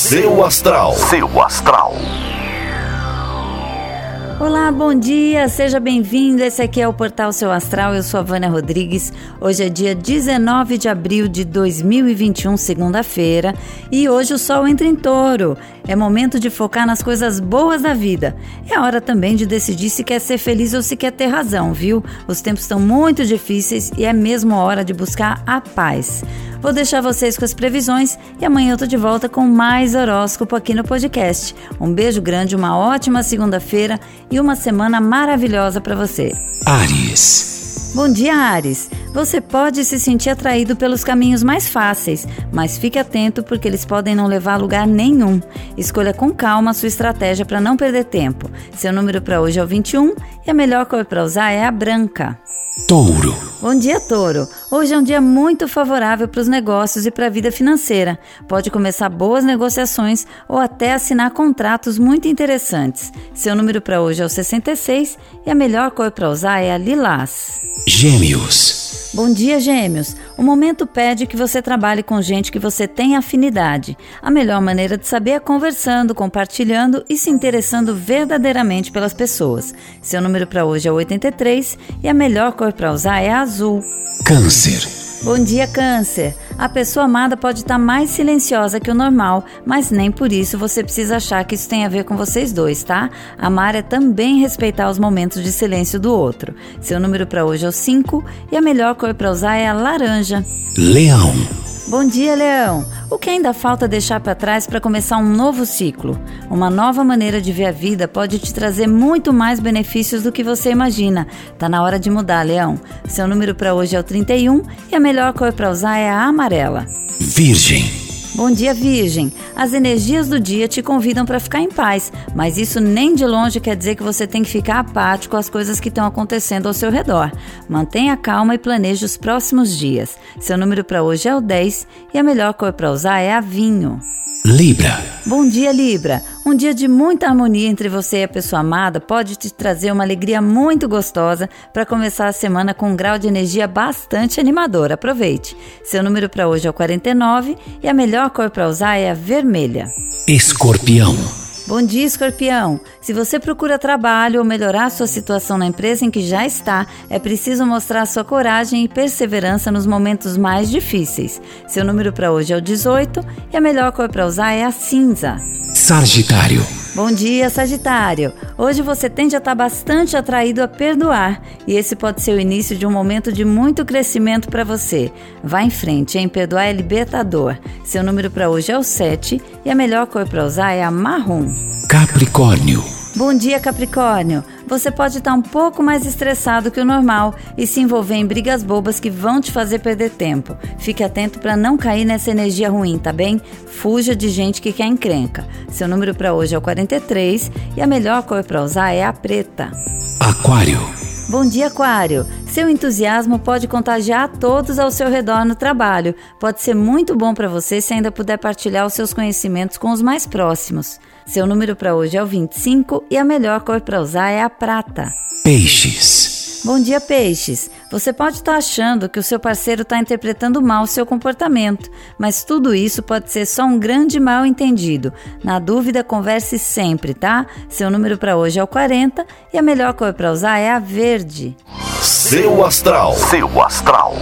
Seu astral. Seu astral. Olá, bom dia, seja bem-vindo. Esse aqui é o Portal Seu Astral. Eu sou a Vânia Rodrigues. Hoje é dia 19 de abril de 2021, segunda-feira, e hoje o sol entra em touro. É momento de focar nas coisas boas da vida. É hora também de decidir se quer ser feliz ou se quer ter razão, viu? Os tempos estão muito difíceis e é mesmo hora de buscar a paz. Vou deixar vocês com as previsões e amanhã eu tô de volta com mais horóscopo aqui no podcast. Um beijo grande, uma ótima segunda-feira e uma semana maravilhosa para você. Ares. Bom dia, Ares. Você pode se sentir atraído pelos caminhos mais fáceis, mas fique atento porque eles podem não levar a lugar nenhum. Escolha com calma a sua estratégia para não perder tempo. Seu número para hoje é o 21 e a melhor cor para usar é a branca. Touro. Bom dia, Touro. Hoje é um dia muito favorável para os negócios e para a vida financeira. Pode começar boas negociações ou até assinar contratos muito interessantes. Seu número para hoje é o 66 e a melhor cor para usar é a lilás. Gêmeos. Bom dia, Gêmeos. O momento pede que você trabalhe com gente que você tem afinidade. A melhor maneira de saber é conversando, compartilhando e se interessando verdadeiramente pelas pessoas. Seu número para hoje é 83 e a melhor cor para usar é a azul. Câncer. Bom dia, Câncer. A pessoa amada pode estar mais silenciosa que o normal, mas nem por isso você precisa achar que isso tem a ver com vocês dois, tá? Amar é também respeitar os momentos de silêncio do outro. Seu número para hoje é o 5 e a melhor cor para usar é a laranja. Leão. Bom dia, Leão. O que ainda falta deixar para trás para começar um novo ciclo? Uma nova maneira de ver a vida pode te trazer muito mais benefícios do que você imagina. Tá na hora de mudar, Leão. Seu número para hoje é o 31 e a melhor cor para usar é a amarela. Virgem. Bom dia, Virgem. As energias do dia te convidam para ficar em paz, mas isso nem de longe quer dizer que você tem que ficar apático às coisas que estão acontecendo ao seu redor. Mantenha calma e planeje os próximos dias. Seu número para hoje é o 10 e a melhor cor para usar é a vinho. Libra. Bom dia, Libra. Um dia de muita harmonia entre você e a pessoa amada pode te trazer uma alegria muito gostosa para começar a semana com um grau de energia bastante animador. Aproveite. Seu número para hoje é o 49 e a melhor cor para usar é a vermelha. Escorpião. Bom dia, escorpião! Se você procura trabalho ou melhorar sua situação na empresa em que já está, é preciso mostrar sua coragem e perseverança nos momentos mais difíceis. Seu número para hoje é o 18 e a melhor cor para usar é a cinza. Sagitário. Bom dia, Sagitário! Hoje você tende a estar bastante atraído a perdoar e esse pode ser o início de um momento de muito crescimento para você. Vá em frente, hein? Perdoar é libertador. Seu número para hoje é o 7 e a melhor cor para usar é a marrom. Capricórnio. Bom dia, Capricórnio! Você pode estar um pouco mais estressado que o normal e se envolver em brigas bobas que vão te fazer perder tempo. Fique atento para não cair nessa energia ruim, tá bem? Fuja de gente que quer encrenca. Seu número para hoje é o 43 e a melhor cor para usar é a preta. Aquário. Bom dia, Aquário! Seu entusiasmo pode contagiar todos ao seu redor no trabalho. Pode ser muito bom para você se ainda puder partilhar os seus conhecimentos com os mais próximos. Seu número para hoje é o 25 e a melhor cor para usar é a prata. Peixes. Bom dia, peixes. Você pode estar achando que o seu parceiro está interpretando mal o seu comportamento, mas tudo isso pode ser só um grande mal entendido. Na dúvida, converse sempre, tá? Seu número para hoje é o 40 e a melhor cor para usar é a verde. Seu astral. Seu astral.